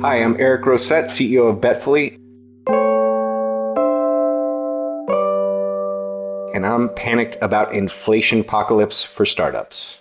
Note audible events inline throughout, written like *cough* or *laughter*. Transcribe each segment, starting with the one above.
Hi, I'm Eric Rosette, CEO of Betfully. And I'm panicked about inflation apocalypse for startups.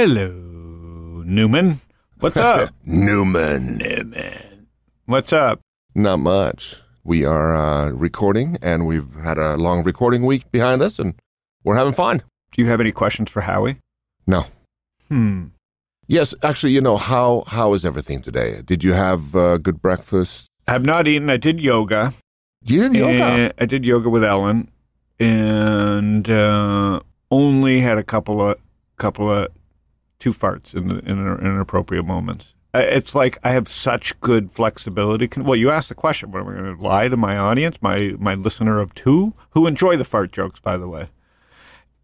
Hello, Newman. What's *laughs* up? Newman. Newman. What's up? Not much. We are uh, recording, and we've had a long recording week behind us, and we're having fun. Do you have any questions for Howie? No. Hmm. Yes, actually, you know how how is everything today? Did you have uh, good breakfast? I have not eaten. I did yoga. You did yoga. I did yoga with Ellen, and uh, only had a couple of couple of two farts in in, in inappropriate moments. Uh, It's like I have such good flexibility. Well, you asked the question. What am I going to lie to my audience, my my listener of two, who enjoy the fart jokes, by the way?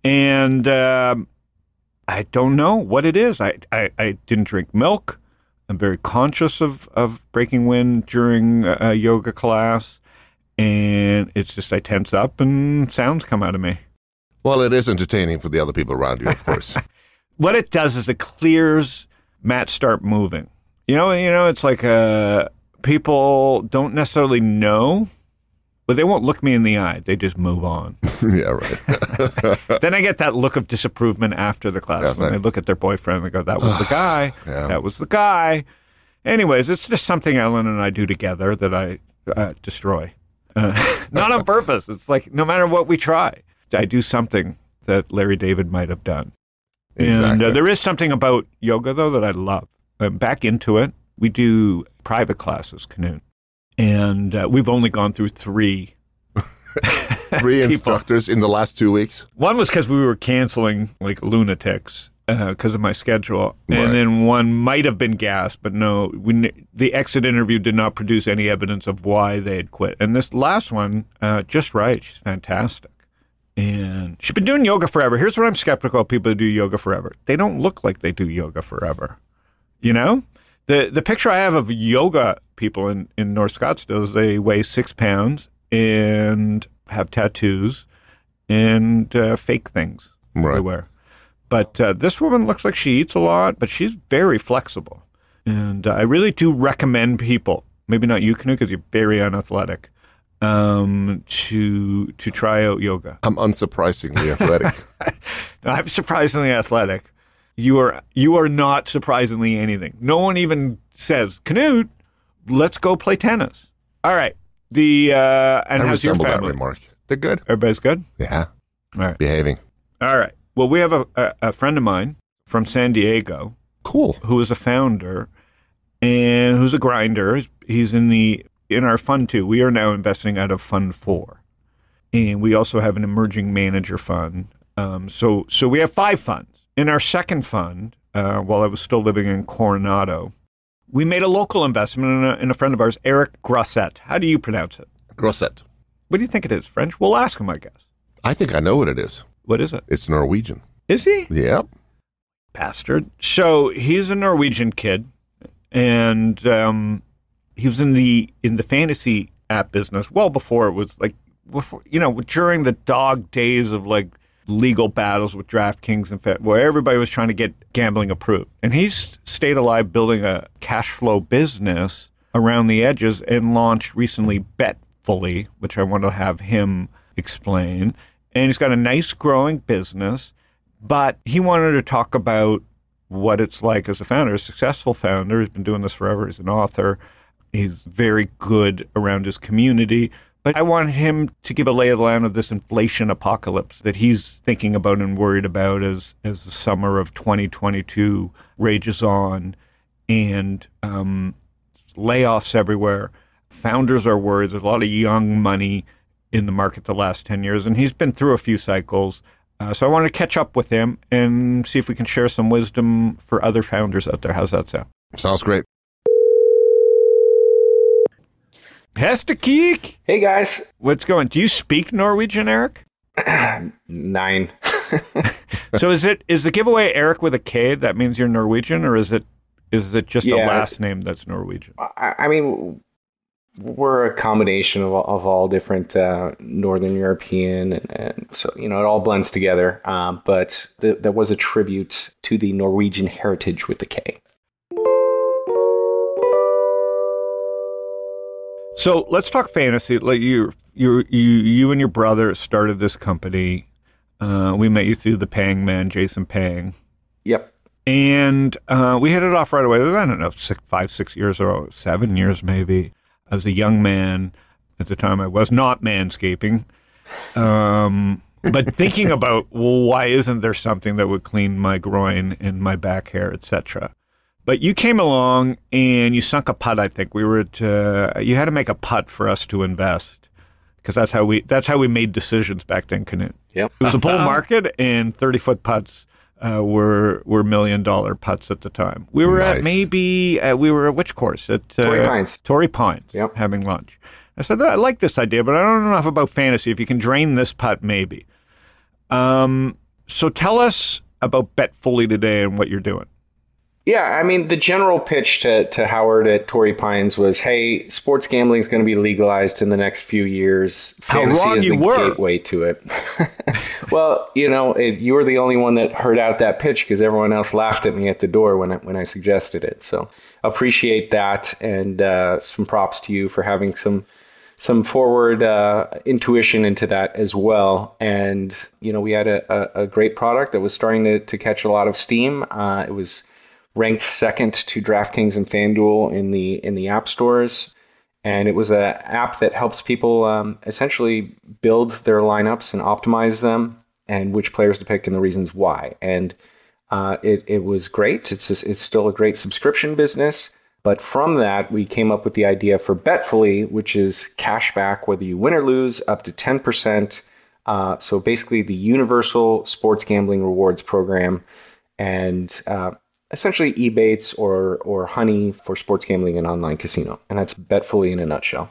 And um, I don't know what it is. I, I, I didn't drink milk. I'm very conscious of, of breaking wind during a yoga class. And it's just I tense up and sounds come out of me. Well, it is entertaining for the other people around you, of course. *laughs* What it does is it clears Matt start moving. You know, you know, it's like uh, people don't necessarily know, but they won't look me in the eye. They just move on. *laughs* yeah, right. *laughs* then I get that look of disapproval after the class when they look at their boyfriend and go, "That was the guy. Yeah. That was the guy." Anyways, it's just something Ellen and I do together that I uh, destroy, uh, *laughs* not on purpose. It's like no matter what we try, I do something that Larry David might have done. And Exactly. uh, there is something about yoga though that I love. I'm back into it. We do private classes, Canute, and uh, we've only gone through three *laughs* Three instructors in the last two weeks. One was because we were canceling like lunatics because of my schedule, Right. and then one might have been gas, but no, we, the exit interview did not produce any evidence of why they had quit. And this last one, uh, just right, she's fantastic, and she's been doing yoga forever. Here's what I'm skeptical of people who do yoga forever: they don't look like they do yoga forever. You know, the the picture I have of yoga people in in North Scottsdale is they weigh six pounds and have tattoos and uh, fake things they Right. wear. But uh, this woman looks like she eats a lot, but she's very flexible. And uh, I really do recommend people, maybe not you, Canoe, because you're very unathletic, um, to to try out yoga. I'm unsurprisingly athletic. *laughs* I'm surprisingly athletic. You are you are not surprisingly anything. No one even says, Canute, let's go play tennis. All right. The uh, and I how's your resemble that family? remark. They're good. Everybody's good. Yeah. All right. Behaving. All right. Well, we have a, a, a friend of mine from San Diego Cool. who is a founder and who's a grinder. He's in the in our fund too. We are now investing out of Fund Four, and we also have an emerging manager fund. Um, so so we have five funds. In our second fund, uh, while I was still living in Coronado, we made a local investment in a, in a friend of ours, Eric Grosset. How do you pronounce it? Grosset. What do you think it is? French? We'll ask him, I guess. I think I know what it is. What is it? It's Norwegian. Is he? Yep. bastard. So he's a Norwegian kid, and um, he was in the in the fantasy app business well before it was like before you know during the dog days of like legal battles with DraftKings and Fed, where everybody was trying to get gambling approved, and he's stayed alive building a cash flow business around the edges and launched recently Betfully, which I want to have him explain. And he's got a nice growing business but he wanted to talk about what it's like as a founder, a successful founder. He's been doing this forever. He's an author. He's very good around his community. But I wanted him to give a lay of the land of this inflation apocalypse that he's thinking about and worried about as, as the summer of 2022 rages on and um, layoffs everywhere. Founders are worried. There's a lot of young money in the market the last 10 years, and he's been through a few cycles. Uh, so I wanted to catch up with him and see if we can share some wisdom for other founders out there. How's that sound? Sounds great. Hestekik. Hey guys, What's going? Do you speak Norwegian, Eric? *clears throat* *laughs* nine. *laughs* so is it is the giveaway Eric with a K? That means you're Norwegian, or is it is it just a last name that's Norwegian? I, I mean, we're a combination of, all- of all different uh, Northern European, and, and so you know it all blends together. Um, but th- there was a tribute to the Norwegian heritage with the K. So let's talk fantasy. Like you, you, you, you and your brother started this company. Uh, we met you through the Pang man, Jason Pang, Yep. and uh, we hit it off right away. I don't know, six, five, six years or seven years maybe. As a young man, at the time, I was not manscaping, um, but thinking *laughs* about well, why isn't there something that would clean my groin and my back hair, etc. But you came along and you sunk a putt. I think we were at. Uh, you had to make a putt for us to invest because that's how we that's how we made decisions back then. Canute. Yep. It was a bull market, and thirty foot putts uh, were were million dollar putts at the time. We were at maybe uh, we were at which course at uh, Torrey Pines. Torrey Pines. Yep. having lunch. I said I like this idea, but I don't know enough about fantasy. If you can drain this putt, maybe. Um. So tell us about Betfully today and what you're doing. Yeah, I mean, the general pitch to, to Howard at Torrey Pines was, hey, sports gambling is going to be legalized in the next few years. How Fantasy wrong is you the were. gateway to it. *laughs* *laughs* well, you know, it, you were the only one that heard out that pitch because everyone else laughed at me at the door when I, when I suggested it. So appreciate that, and uh, some props to you for having some some forward uh, intuition into that as well. And you know, we had a, a, a great product that was starting to, to catch a lot of steam. Uh, it was ranked second to DraftKings and FanDuel in the in the app stores, and it was an app that helps people um, essentially build their lineups and optimize them, and which players to pick and the reasons why. And uh, it it was great. It's just, it's still a great subscription business. But from that, we came up with the idea for Betfully, which is cash back whether you win or lose, up to 10%. Uh, so basically, the universal sports gambling rewards program, and uh, essentially Ebates or or Honey for sports gambling and online casino. And that's Betfully in a nutshell.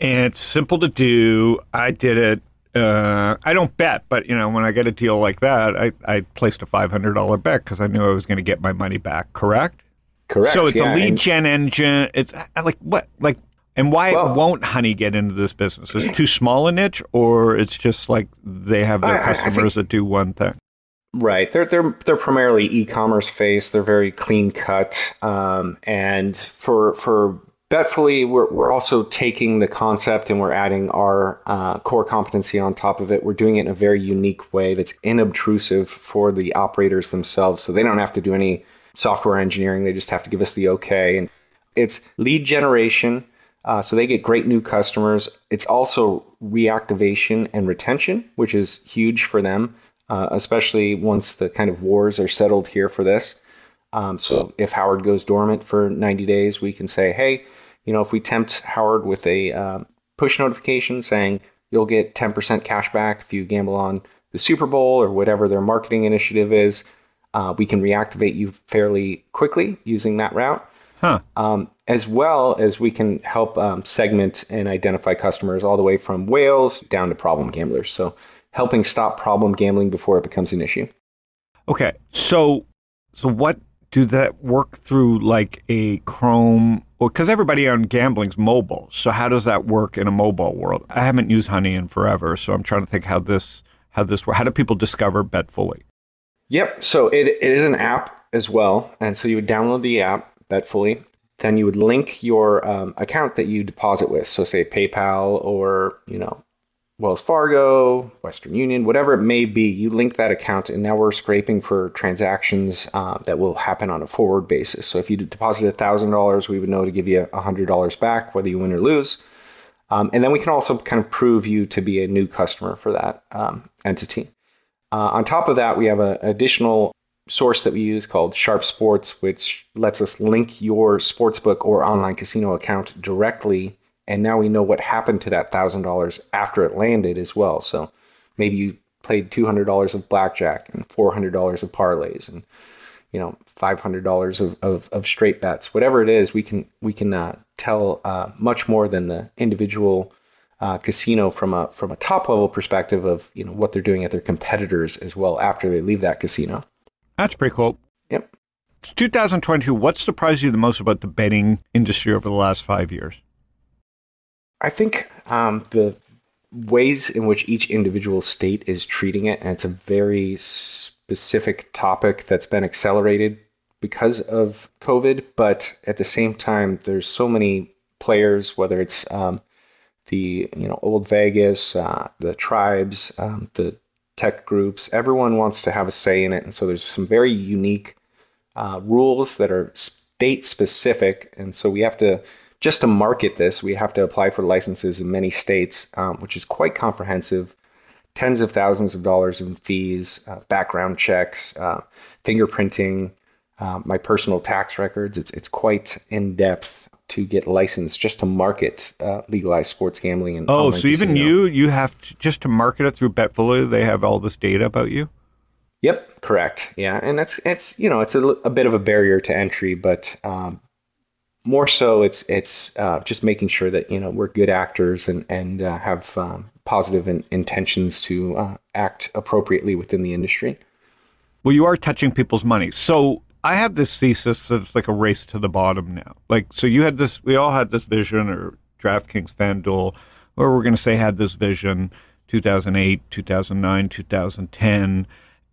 and it's simple to do. I did it. Uh, I don't bet, but you know, when I get a deal like that, I, I placed a five hundred dollar bet because I knew I was going to get my money back. Correct. Correct. So it's yeah, a lead and- gen engine. It's like what like. And why Well- won't Honey get into this business? Is it too small a niche, or it's just like they have their I- I- I customers that do one thing? Right. They're they're they're primarily e-commerce based. They're very clean cut. Um, and for for Betfully, we're we're also taking the concept and we're adding our uh, core competency on top of it. We're doing it in a very unique way that's inobtrusive for the operators themselves, so they don't have to do any software engineering. They just have to give us the okay. And it's lead generation. Uh, so they get great new customers. It's also reactivation and retention, which is huge for them, uh, especially once the kind of wars are settled here for this. Um, so if Howard goes dormant for 90 days, we can say, hey, you know, if we tempt Howard with a uh, push notification saying you'll get 10% cash back if you gamble on the Super Bowl or whatever their marketing initiative is, uh, we can reactivate you fairly quickly using that route Huh. um, as well as we can help um, segment and identify customers all the way from whales down to problem gamblers. So helping stop problem gambling before it becomes an issue. Okay, so so what do that work through like a Chrome? Well, because everybody on gambling's mobile. So how does that work in a mobile world? I haven't used Honey in forever, so I'm trying to think how this how this works. How do people discover Betfully? Yep. So it, it is an app as well. And so you would download the app, Betfully. Then you would link your um, account that you deposit with. So say PayPal or, you know, Wells Fargo, Western Union, whatever it may be, you link that account, and now we're scraping for transactions uh, that will happen on a forward basis. So if you deposit $1,000, we would know to give you $100 back, whether you win or lose. Um, and then we can also kind of prove you to be a new customer for that um, entity. Uh, on top of that, we have an additional source that we use called Sharp Sports, which lets us link your sportsbook or online casino account directly. And now we know what happened to that $1,000 after it landed as well. So maybe you played $200 of blackjack and $400 of parlays and you know $500 of, of, of straight bets whatever it is we can we can uh, tell uh, much more than the individual uh, casino from a from a top level perspective of you know what they're doing at their competitors as well after they leave that casino. That's pretty cool. Yep. It's 2022. What surprised you the most about the betting industry over the last five years? I think um, the ways in which each individual state is treating it, and it's a very specific topic that's been accelerated because of COVID. But at the same time, there's so many players, whether it's um, the you know old Vegas, uh, the tribes, um, the tech groups. Everyone wants to have a say in it, and so there's some very unique uh, rules that are state specific, and so we have to just to market this, we have to apply for licenses in many states, um, which is quite comprehensive. Tens of thousands of dollars in fees, uh, background checks, uh, fingerprinting, uh, my personal tax records. It's it's quite in depth to get licensed just to market uh, legalized sports gambling. And oh, so even you you have to, just to market it through Betfully, they have all this data about you. Yep, correct. Yeah, and that's it's you know it's a, a bit of a barrier to entry, but um, more so it's it's uh, just making sure that you know we're good actors and and uh, have um, positive in, intentions to uh, act appropriately within the industry. Well, you are touching people's money, so I have this thesis that it's like a race to the bottom now. Like, so you had this, we all had this vision, or DraftKings, FanDuel, or we're going to say had this vision 2008, 2009, 2010,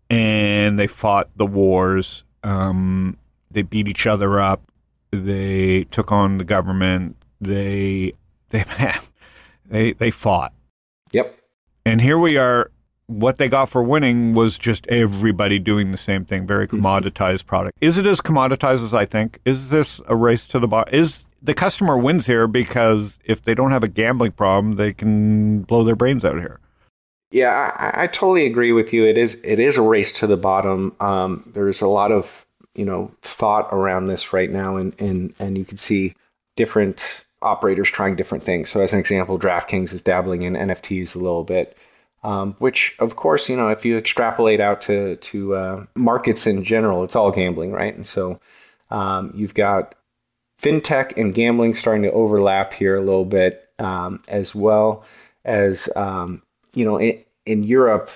and they fought the wars. Um, they beat each other up they took on the government. They they *laughs* they they fought. Yep. And here we are. What they got for winning was just everybody doing the same thing. Very mm-hmm. commoditized product. Is it as commoditized as I think? Is this a race to the bottom? Is the customer wins here because if they don't have a gambling problem, they can blow their brains out here. Yeah, I, I totally agree with you. It is it is a race to the bottom. Um, there's a lot of you know thought around this right now, and and and you can see different operators trying different things. So as an example, DraftKings is dabbling in NFTs a little bit. Um, which, of course, you know, if you extrapolate out to to uh, markets in general, it's all gambling, right? And so um, you've got fintech and gambling starting to overlap here a little bit, um, as well as um, you know, in, in Europe,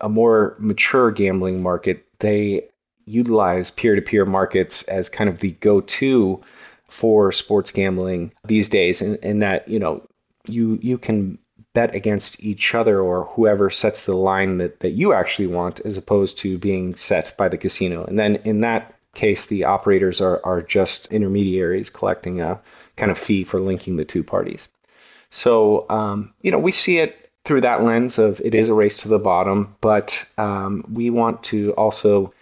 a more mature gambling market, they utilize peer-to-peer markets as kind of the go-to for sports gambling these days and, and that you know you you can bet against each other or whoever sets the line that, that you actually want as opposed to being set by the casino. And then in that case the operators are, are just intermediaries collecting a kind of fee for linking the two parties. So um, you know we see it through that lens of it is a race to the bottom but um, we want to also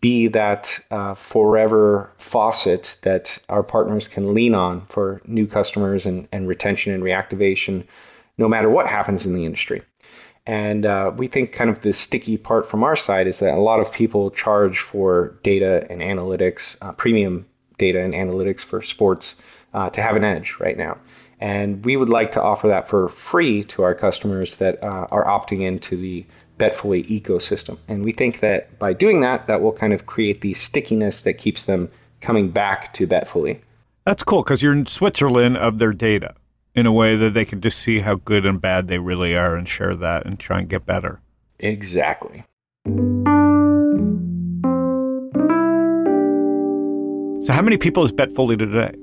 be that uh, forever faucet that our partners can lean on for new customers and, and retention and reactivation, no matter what happens in the industry. And uh, we think kind of the sticky part from our side is that a lot of people charge for data and analytics, uh, premium data and analytics for sports uh, to have an edge right now. And we would like to offer that for free to our customers that uh, are opting into the Betfully ecosystem. And we think that by doing that, that will kind of create the stickiness that keeps them coming back to Betfully. That's cool because you're in Switzerland of their data in a way that they can just see how good and bad they really are and share that and try and get better. Exactly. So, how many people is Betfully today?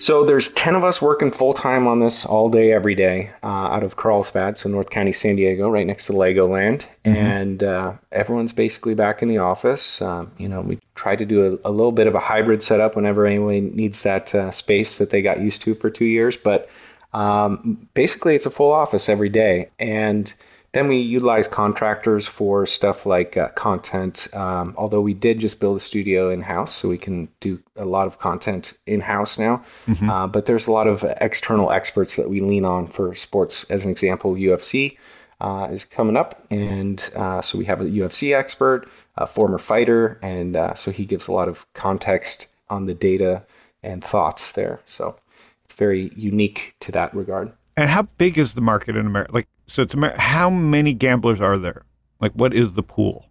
So there's 10 of us working full time on this all day, every day, uh, out of Carlsbad, so North County, San Diego, right next to Legoland. Mm-hmm. And uh, everyone's basically back in the office. Um, you know, we try to do a, a, little bit of a hybrid setup whenever anyone needs that uh, space that they got used to for two years. But um, basically, it's a full office every day. And then we utilize contractors for stuff like uh, content, um, although we did just build a studio in house, so we can do a lot of content in house now. Mm-hmm. Uh, but there's a lot of external experts that we lean on for sports. As an example, UFC uh, is coming up, and uh, so we have a UFC expert, a former fighter, and uh, so he gives a lot of context on the data and thoughts there. So it's very unique to that regard. And how big is the market in America? Like, so it's America, how many gamblers are there? Like, what is the pool?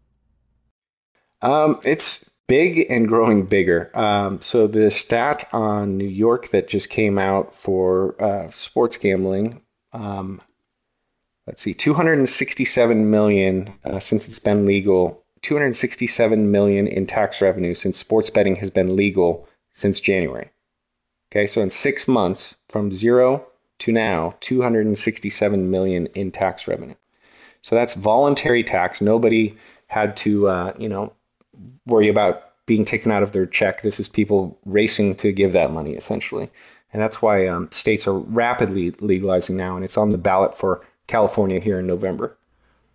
Um, it's big and growing bigger. Um, so the stat on New York that just came out for uh, sports gambling, um, let's see, 267 million uh, since it's been legal. 267 million in tax revenue since sports betting has been legal since January. Okay, so in six months, from zero to now, 267 million in tax revenue. So that's voluntary tax. Nobody had to, uh, you know, worry about being taken out of their check. This is people racing to give that money, essentially. And that's why um, states are rapidly legalizing now, and it's on the ballot for California here in November.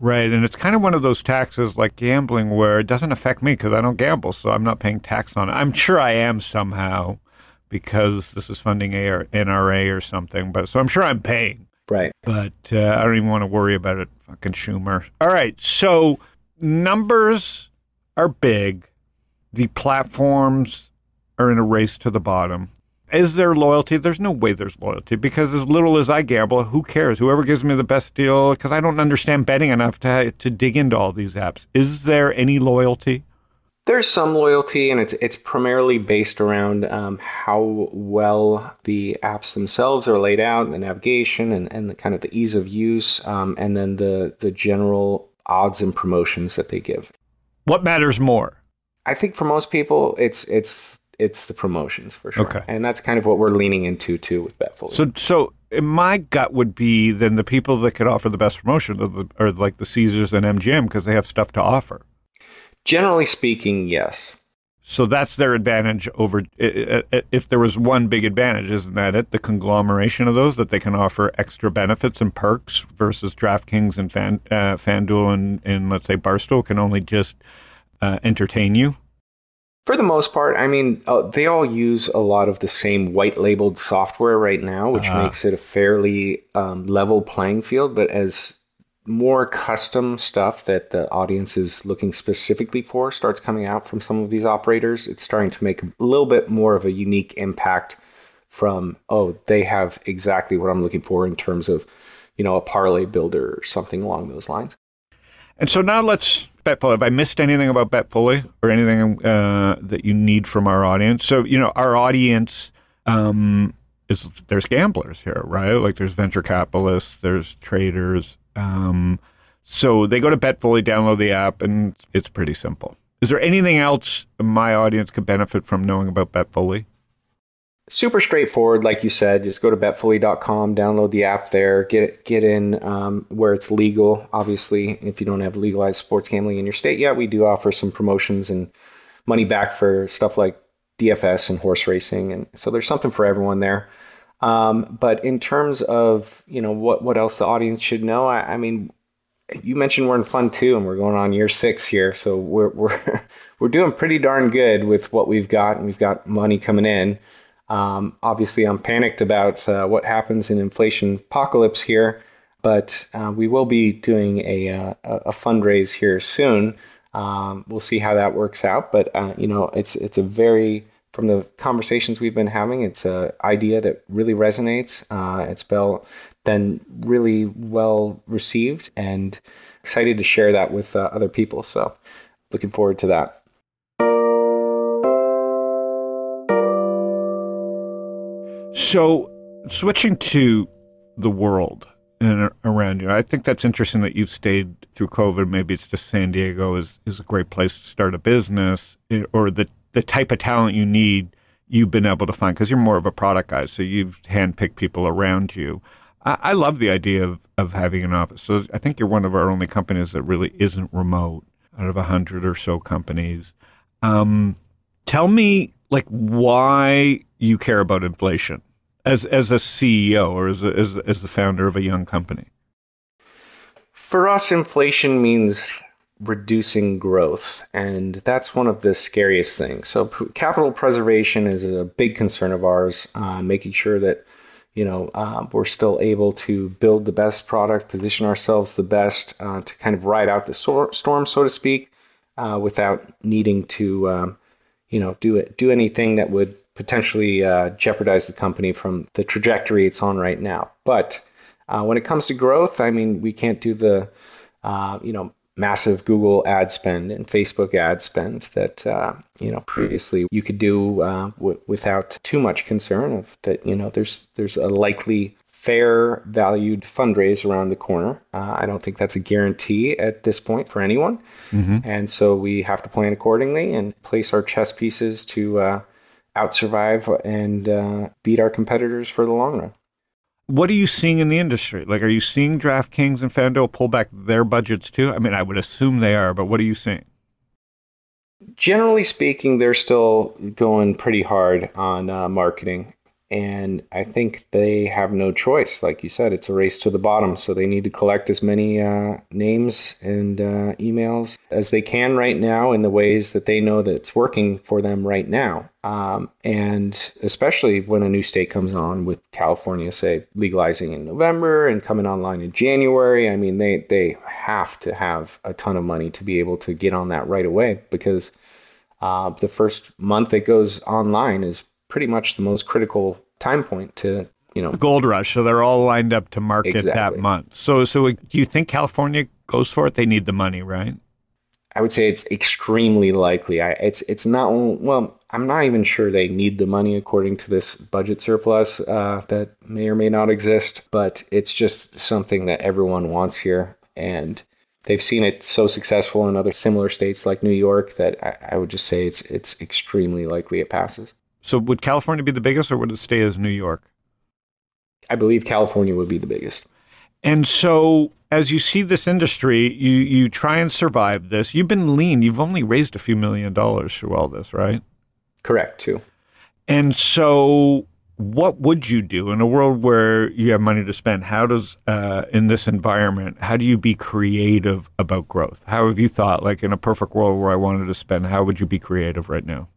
Right, and it's kind of one of those taxes like gambling where it doesn't affect me because I don't gamble, so I'm not paying tax on it. I'm sure I am somehow because this is funding a or NRA or something, but so I'm sure I'm paying. Right. But uh, I don't even want to worry about it. Fucking Schumer. All right, so numbers are big. The platforms are in a race to the bottom. Is there loyalty? There's no way there's loyalty because as little as I gamble, who cares? Whoever gives me the best deal, because I don't understand betting enough to to dig into all these apps. Is there any loyalty? There's some loyalty, and it's it's primarily based around um, how well the apps themselves are laid out, the navigation, and, and the kind of the ease of use, um, and then the the general odds and promotions that they give. What matters more? I think for most people, it's it's it's the promotions for sure, Okay. and that's kind of what we're leaning into too with Betfully. So, so my gut would be then the people that could offer the best promotion are, the, are like the Caesars and MGM because they have stuff to offer. Generally speaking, yes. So that's their advantage over. If there was one big advantage, isn't that it? The conglomeration of those that they can offer extra benefits and perks versus DraftKings and Fan, uh, FanDuel and, and let's say Barstool can only just uh, entertain you. For the most part, I mean, uh, they all use a lot of the same white labeled software right now, which Ah. makes it a fairly um, level playing field. But as more custom stuff that the audience is looking specifically for starts coming out from some of these operators, it's starting to make a little bit more of a unique impact from, oh, they have exactly what I'm looking for in terms of, you know, a parlay builder or something along those lines. And so now let's Betfully. Have I missed anything about Betfully or anything uh, that you need from our audience? So you know, our audience um, is there's gamblers here, right? Like there's venture capitalists, there's traders. Um, so they go to Betfully, download the app, and it's pretty simple. Is there anything else my audience could benefit from knowing about Betfully? super straightforward like you said just go to betfully.com download the app there get get in um, where it's legal obviously if you don't have legalized sports gambling in your state yet we do offer some promotions and money back for stuff like dfs and horse racing and so there's something for everyone there um, but in terms of you know what what else the audience should know I, I mean you mentioned we're in fun two, and we're going on year six here so we're *laughs* we're we're doing pretty darn good with what we've got and we've got money coming in um, obviously, I'm panicked about uh, what happens in inflation apocalypse here, but uh, we will be doing a, uh, a fundraise here soon. Um, we'll see how that works out, but uh, you know, it's it's a very from the conversations we've been having, it's an idea that really resonates. Uh, it's been really well received, and excited to share that with uh, other people. So, looking forward to that. So, switching to the world and around you, I think that's interesting that you've stayed through COVID. Maybe it's just San Diego is, is a great place to start a business, eh, or the the type of talent you need. You've been able to find because you're more of a product guy, so you've handpicked people around you. I, I love the idea of of having an office. So I think you're one of our only companies that really isn't remote out of a hundred or so companies. Um, tell me, like, why you care about inflation as as a CEO or as a, as as the founder of a young company. For us, inflation means reducing growth, and that's one of the scariest things. So, p- capital preservation is a big concern of ours, uh, making sure that you know uh, we're still able to build the best product, position ourselves the best uh, to kind of ride out the sor- storm, so to speak, uh, without needing to um, you know do it do anything that would potentially uh, jeopardize the company from the trajectory it's on right now. But uh, when it comes to growth, I mean, we can't do the uh, you know massive Google ad spend and Facebook ad spend that uh, you know previously you could do uh, w- without too much concern of that you know there's there's a likely fair valued fundraise around the corner. Uh, I don't think that's a guarantee at this point for anyone, mm-hmm. and so we have to plan accordingly and place our chess pieces to uh, out survive and uh, beat our competitors for the long run. What are you seeing in the industry? Like, are you seeing DraftKings and FanDuel pull back their budgets too? I mean, I would assume they are, but what are you seeing? Generally speaking, they're still going pretty hard on uh, marketing and I think they have no choice. Like you said, it's a race to the bottom, so they need to collect as many uh, names and uh, emails as they can right now in the ways that they know that it's working for them right now. Um, and especially when a new state comes on, with California, say legalizing in November and coming online in January. I mean, they they have to have a ton of money to be able to get on that right away because. Uh, the first month it goes online is pretty much the most critical time point to you know gold rush. So they're all lined up to market exactly. that month. So so do you think California goes for it? They need the money, right? I would say it's extremely likely. I, it's it's not well. I'm not even sure they need the money according to this budget surplus uh, that may or may not exist. But it's just something that everyone wants here, and they've seen it so successful in other similar states like New York that I, I would just say it's it's extremely likely it passes. So would California be the biggest, or would it stay as New York? I believe California would be the biggest. And so, as you see this industry, you you try and survive this. You've been lean. You've only raised a few million dollars through all this, right? Correct, too. And so, what would you do in a world where you have money to spend? How does, uh, in this environment, how do you be creative about growth? How have you thought, like in a perfect world where I wanted to spend, how would you be creative right now?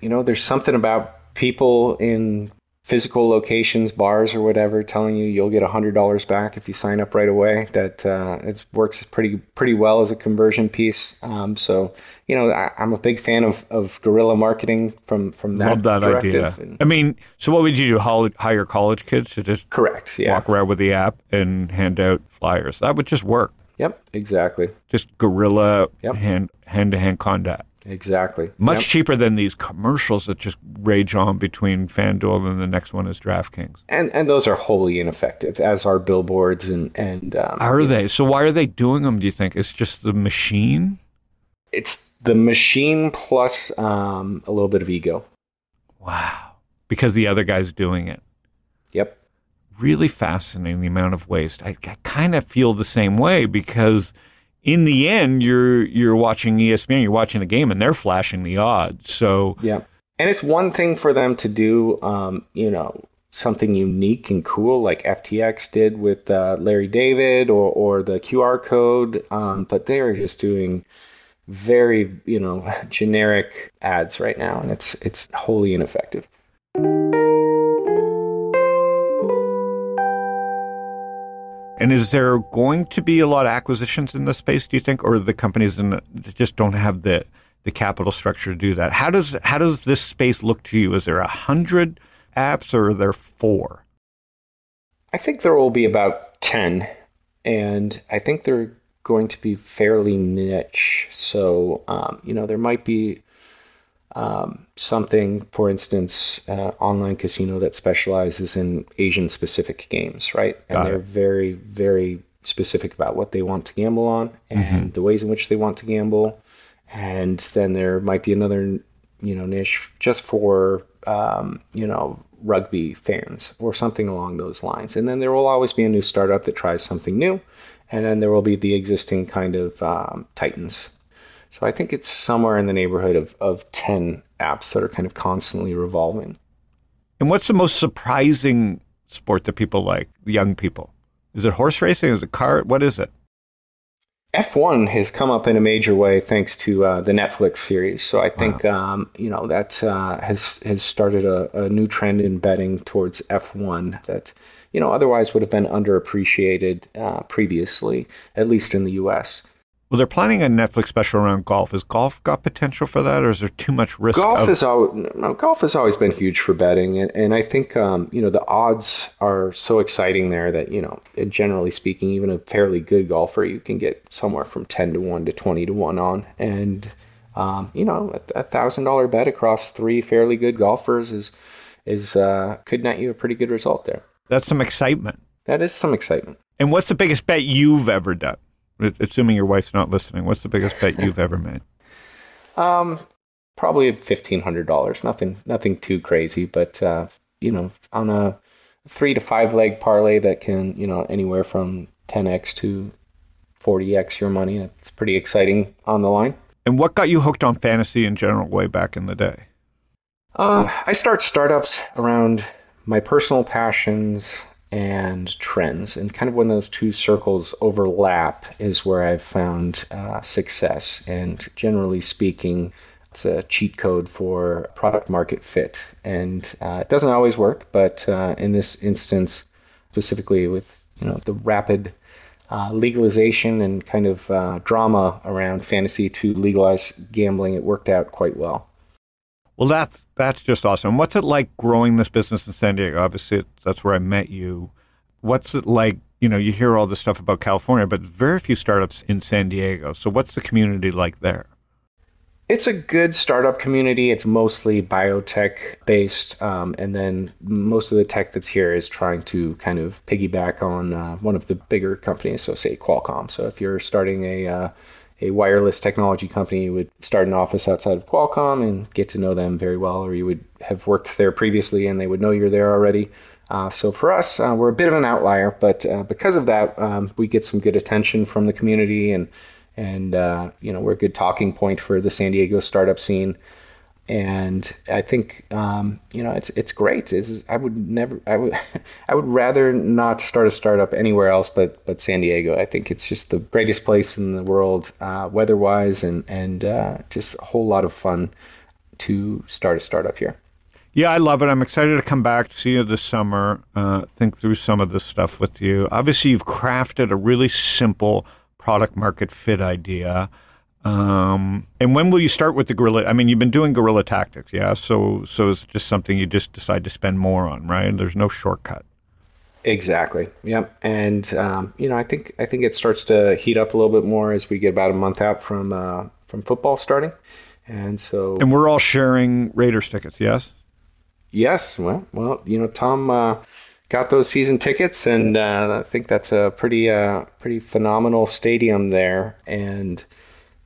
You know, there's something about people in physical locations, bars or whatever, telling you you'll get hundred dollars back if you sign up right away. That uh, it works pretty pretty well as a conversion piece. Um, so you know, I, am a big fan of, of guerrilla marketing from from that. Love that idea. And, I mean, so what would you do? Hire college kids to just correct? Yeah. Walk around with the app and hand out flyers. That would just work. Yep, exactly. Just guerrilla yep. hand hand to hand contact. Exactly. Much yep. cheaper than these commercials that just rage on between FanDuel and the next one is DraftKings. And and those are wholly ineffective, as are billboards and and. Um, are they? Know. So why are they doing them? Do you think it's just the machine? It's the machine plus um, a little bit of ego. Wow! Because the other guy's doing it. Yep. Really fascinating the amount of waste. I, I kind of feel the same way because in the end, you're you're watching ESPN, you're watching the game, and they're flashing the odds. So yeah, and it's one thing for them to do, um, you know, something unique and cool like FTX did with uh, Larry David or or the QR code, um, but they are just doing very you know *laughs* generic ads right now, and it's it's wholly ineffective. And is there going to be a lot of acquisitions in this space? Do you think, or the companies in the, just don't have the the capital structure to do that? How does how does this space look to you? Is there a hundred apps, or are there four? I think there will be about ten, and I think they're going to be fairly niche. So um, you know, there might be um, something, for instance, uh, online casino that specializes in Asian specific games, right? And they're very, very specific about what they want to gamble on and mm-hmm. the ways in which they want to gamble. And then there might be another, you know, niche just for, um, you know, rugby fans or something along those lines. And then there will always be a new startup that tries something new. And then there will be the existing kind of um, titans so I think it's somewhere in the neighborhood of, of 10 apps that are kind of constantly revolving. And what's the most surprising sport that people like, young people? Is it horse racing? Is it car? What is it? F1 has come up in a major way thanks to uh, the Netflix series. So I think wow. um, you know that uh, has has started a, a, new trend in betting towards F1 that you know otherwise would have been underappreciated uh, previously, at least in the U.S. Well, they're planning a Netflix special around golf. Has golf got potential for that, or is there too much risk? Golf of- has always golf has always been huge for betting, and, and I think um, you know the odds are so exciting there that you know generally speaking, even a fairly good golfer you can get somewhere from ten to one to twenty to one on, and um, you know a thousand dollar bet across three fairly good golfers is is uh, could net you a pretty good result there. That's some excitement. That is some excitement. And what's the biggest bet you've ever done? Assuming your wife's not listening, what's the biggest bet you've ever made? Um, probably fifteen hundred dollars. Nothing, nothing too crazy, but uh, you know, on a three to five leg parlay that can, you know, anywhere from ten x to forty x your money. It's pretty exciting on the line. And what got you hooked on fantasy in general way back in the day? Uh, I start startups around my personal passions and trends. And kind of when those two circles overlap is where I've found uh, success. And generally speaking, it's a cheat code for product market fit. And uh, it doesn't always work, but uh, in this instance, specifically with you know the rapid uh, legalization and kind of uh, drama around fantasy to legalize gambling, it worked out quite well. Well, that's that's just awesome. What's it like growing this business in San Diego? Obviously, that's where I met you. What's it like? You know, you hear all this stuff about California, but very few startups in San Diego. So, what's the community like there? It's a good startup community. It's mostly biotech based, um, and then most of the tech that's here is trying to kind of piggyback on uh, one of the bigger companies, so say Qualcomm. So if you're starting a uh, a wireless technology company, you would start an office outside of Qualcomm and get to know them very well, or you would have worked there previously and they would know you're there already. Uh, so for us, uh, we're a bit of an outlier, but uh, because of that, um, we get some good attention from the community and and uh, you know we're a good talking point for the San Diego startup scene. And I think um, you know it's it's great. It's, I would never I would *laughs* I would rather not start a startup anywhere else but but San Diego. I think it's just the greatest place in the world, uh, weather-wise, and and uh, just a whole lot of fun to start a startup here. Yeah, I love it. I'm excited to come back see you this summer, uh, think through some of this stuff with you. Obviously, you've crafted a really simple product market fit idea. Um, and when will you start with the guerrilla? I mean, you've been doing guerrilla tactics, yeah. So, so it's just something you just decide to spend more on, right? There's no shortcut. Exactly. Yep. And um, you know, I think I think it starts to heat up a little bit more as we get about a month out from uh, from football starting, and so. And we're all sharing Raiders tickets, yes. Yes. Well, well, you know, Tom uh, got those season tickets, and uh, I think that's a pretty uh, pretty phenomenal stadium there, and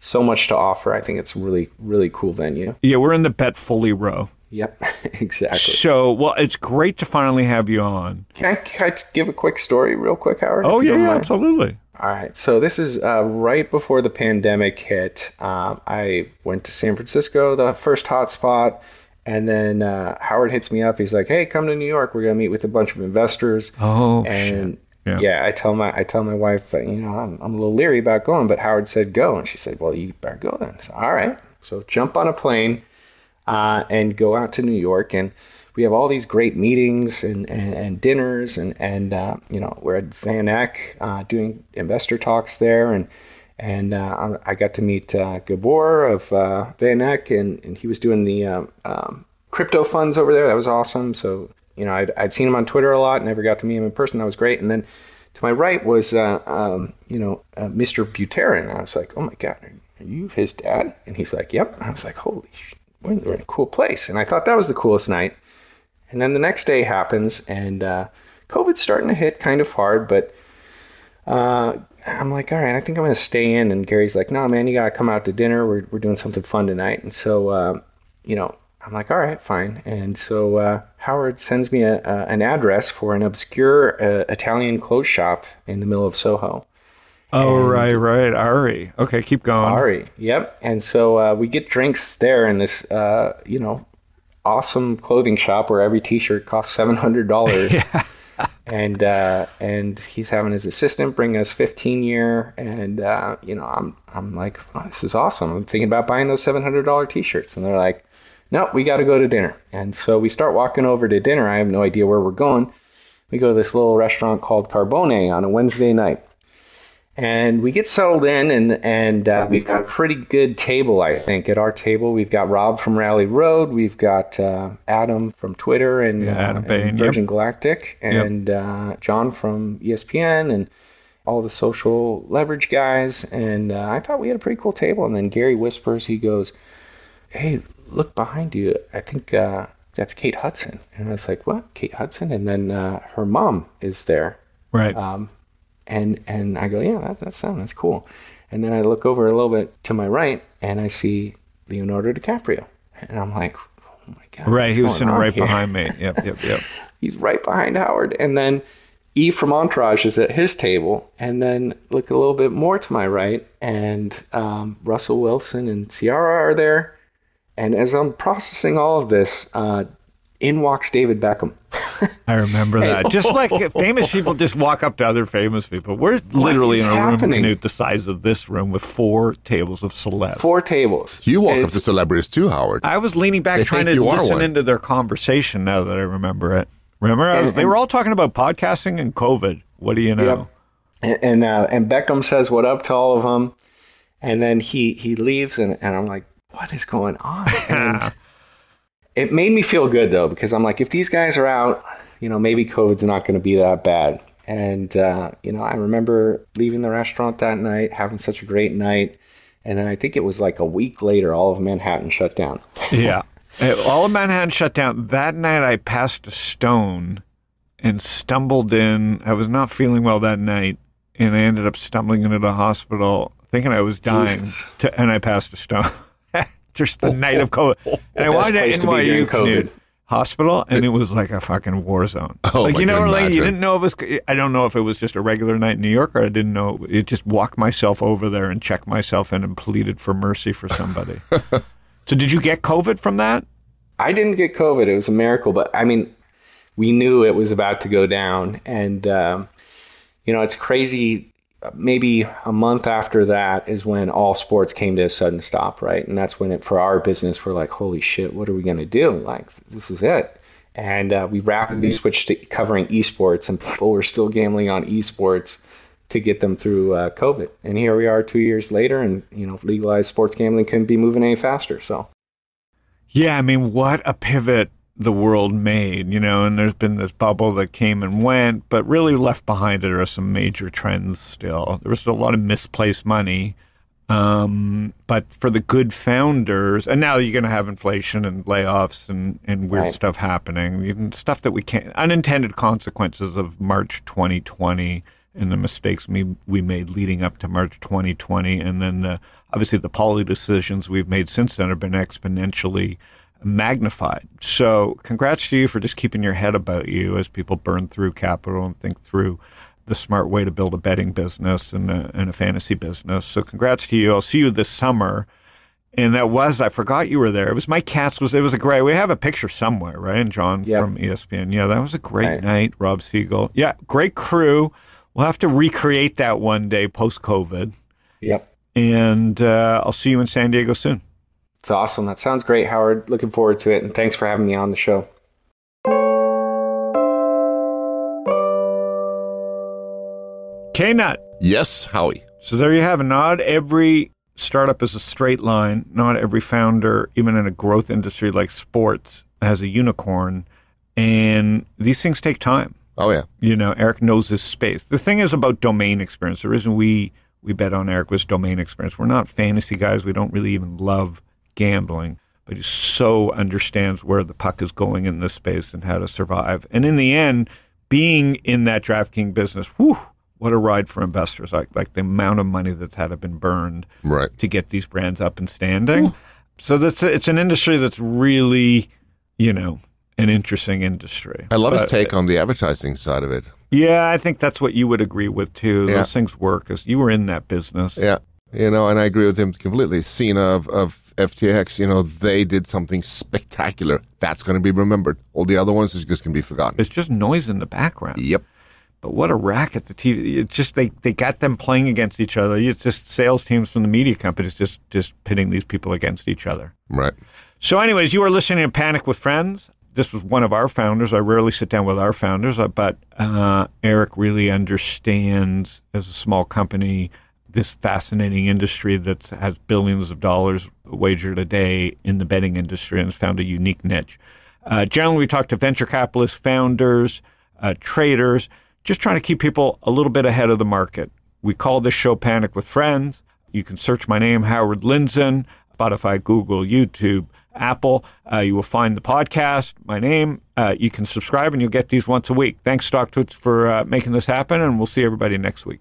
so much to offer. I think it's a really really cool venue. Yeah, we're in the Betfully row. Yep, *laughs* exactly. So, well, it's great to finally have you on. Can I, can I give a quick story, real quick, Howard? Oh yeah, yeah, absolutely. All right. So this is uh, right before the pandemic hit. Um, I went to San Francisco, the first hotspot. And then uh, Howard hits me up. He's like, "Hey, come to New York. We're gonna meet with a bunch of investors." Oh and shit. Yeah. yeah. I tell my I tell my wife, you know, I'm, I'm a little leery about going, but Howard said go, and she said, "Well, you better go then." So, all right. So jump on a plane uh, and go out to New York, and we have all these great meetings and, and, and dinners, and and uh, you know, we're at Van Eck uh, doing investor talks there, and and uh, I got to meet uh, Gabor of uh, Van Eck, and, and he was doing the um, um, crypto funds over there. That was awesome. So you know, I'd, I'd seen him on Twitter a lot, never got to meet him in person. That was great. And then to my right was uh, um, you know uh, Mr. Buterin. I was like, oh my god, are you his dad? And he's like, yep. I was like, holy, sh- we're in a cool place. And I thought that was the coolest night. And then the next day happens, and uh, COVID's starting to hit kind of hard, but uh, I'm like, all right, I think I'm gonna stay in. And Gary's like, no, man, you gotta come out to dinner. We're we're doing something fun tonight. And so, uh, you know, I'm like, all right, fine. And so uh, Howard sends me a, a, an address for an obscure uh, Italian clothes shop in the middle of Soho. Oh And- right, right, Ari. Okay, keep going. Ari, yep. And so uh, we get drinks there in this, uh, you know, awesome clothing shop where every T-shirt costs seven hundred dollars. *laughs* *laughs* And uh, and he's having his assistant bring us 15 year, and uh, you know I'm I'm like oh, this is awesome. I'm thinking about buying those 700 dollar T-shirts, and they're like, no, we got to go to dinner. And so we start walking over to dinner. I have no idea where we're going. We go to this little restaurant called Carbone on a Wednesday night. And we get settled in, and and uh, we've got a pretty good table, I think. At our table, we've got Rob from Rally Road, we've got uh, Adam from Twitter and, Yeah, Adam uh, Bain, and yep. Virgin Galactic, and uh, John from ESPN, and all the social leverage guys. And uh, I thought we had a pretty cool table. And then Gary whispers, he goes, "Hey, look behind you. I think uh, that's Kate Hudson." And I was like, "What? Kate Hudson?" And then uh, her mom is there. Right. Um, and and I go, yeah, that, that sound that's cool. And then I look over a little bit to my right, and I see Leonardo DiCaprio, and I'm like, oh my god, right. He was sitting right here? behind me. Yep. Yep. *laughs* Yep. He's right behind Howard, and then Eve from Entourage is at his table, and then look a little bit more to my right, and um, Russell Wilson and Ciara are there. And as I'm processing all of this, uh, in walks David Beckham. I remember *laughs* that. Just like famous people just walk up to other famous people. We're literally in a room. Canute, the size of this room with four tables of celebs. Four tables. You walk up to celebrities too, Howard. I was leaning back They trying to listen into their conversation now that I remember it. Remember? I was- And- they were all talking about podcasting and COVID. What do you know? and and, uh, and Beckham says what up to all of them, and then he he leaves, and, and I'm like, what is going on? *laughs* And it made me feel good though because I'm like, if these guys are out, you know, maybe COVID's not going to be that bad. And uh, you know, I remember leaving the restaurant that night, having such a great night, and then I think it was like a week later, all of Manhattan shut down. *laughs* Yeah. All of Manhattan shut down. That night I passed a stone and stumbled in. I was not feeling well that night, and I ended up stumbling into the hospital thinking I was dying, to, and I passed a stone. *laughs* *laughs* Just the night of COVID. *laughs* And I wanted place to NYU Canute COVID. hospial, and it was like a fucking war zone. *laughs* Oh, like you know, like you didn't know if it was. I don't know if it was just a regular night in New York, or I didn't know. It just walked myself over there and checked myself in and pleaded for mercy for somebody. so, did you get COVID from that? I didn't get COVID. It was a miracle, but I mean, we knew it was about to go down, and um, you know, it's crazy. Maybe a month after that is when all sports came to a sudden stop, right? And that's when it for our business, we're like, holy shit, what are we gonna do? Like, this is it. And uh, we rapidly switched to covering esports, and people were still gambling on esports to get them through uh, COVID. And here we are, two years later, and you know, legalized sports gambling couldn't be moving any faster. So. Yeah, I mean, what a pivot the world made, you know, and there's been this bubble that came and went, but really left behind it are some major trends still. There was a lot of misplaced money. Um, but for the good founders, and now you're going to have inflation and layoffs and, and weird Right. stuff happening, even stuff that we can't, unintended consequences of March 2020 and the mistakes we, we made leading up to March 2020. And then the, obviously the policy decisions we've made since then have been exponentially magnified. So congrats to you for just keeping your head about you as people burn through capital and think through the smart way to build a betting business and a, and a fantasy business. So congrats to you. I'll see you this summer. And that was I forgot you were there. It was my cats was it was a great. We have a picture somewhere, right? And John Yep. from ESPN. Yeah, that was a great Right. night. Rob Siegel. Yeah, great crew. We'll have to recreate that one day post COVID. Yep. And uh, I'll see you in San Diego soon. It's awesome. That sounds great, Howard. Looking forward to it, and thanks for having me on the show. K Nut. Yes, Howie. So there you have it. Not every startup is a straight line. Not every founder, even in a growth industry like sports, has a unicorn. And these things take time. Oh yeah. You know, Eric knows his space. The thing is about domain experience. The reason we we bet on Eric was domain experience. We're not fantasy guys. We don't really even love gambling, but he so understands where the puck is going in this space and how to survive. And in the end, being in that DraftKings business, whew, what a ride for investors! Like like the amount of money that's had to been burned Right. to get these brands up and standing. So that's it's an industry that's really, you know, an interesting industry. I love his But- take on the advertising side of it. yeah, I think that's what you would agree with too. Yeah. Those things work because you were in that business. Yeah. You know, and I agree with him completely. Cena of, of FTX, you know, they did something spectacular. That's going to be remembered. All the other ones is just going to be forgotten. It's just noise in the background. Yep. But what a racket the TV! It's just they, they got them playing against each other. It's just sales teams from the media companies just just pitting these people against each other. Right. So, anyways, you are listening to Panic with Friends. this was one of our founders. I rarely sit down with our founders, uh, but uh, Eric really understands, as a small company, this fascinating industry that has billions of dollars wagered a day in the betting industry and has found a unique niche. Uh, generally, we talk to venture capitalists, founders, uh, traders, just trying to keep people a little bit ahead of the market. We call this show Panic with Friends. You can search my name, Howard Lindzen, Spotify, Google, YouTube, Apple. Uh, you will find the podcast, my name. Uh, you can subscribe and you'll get these once a week. Thanks, StockTwits, for uh, making this happen, and we'll see everybody next week.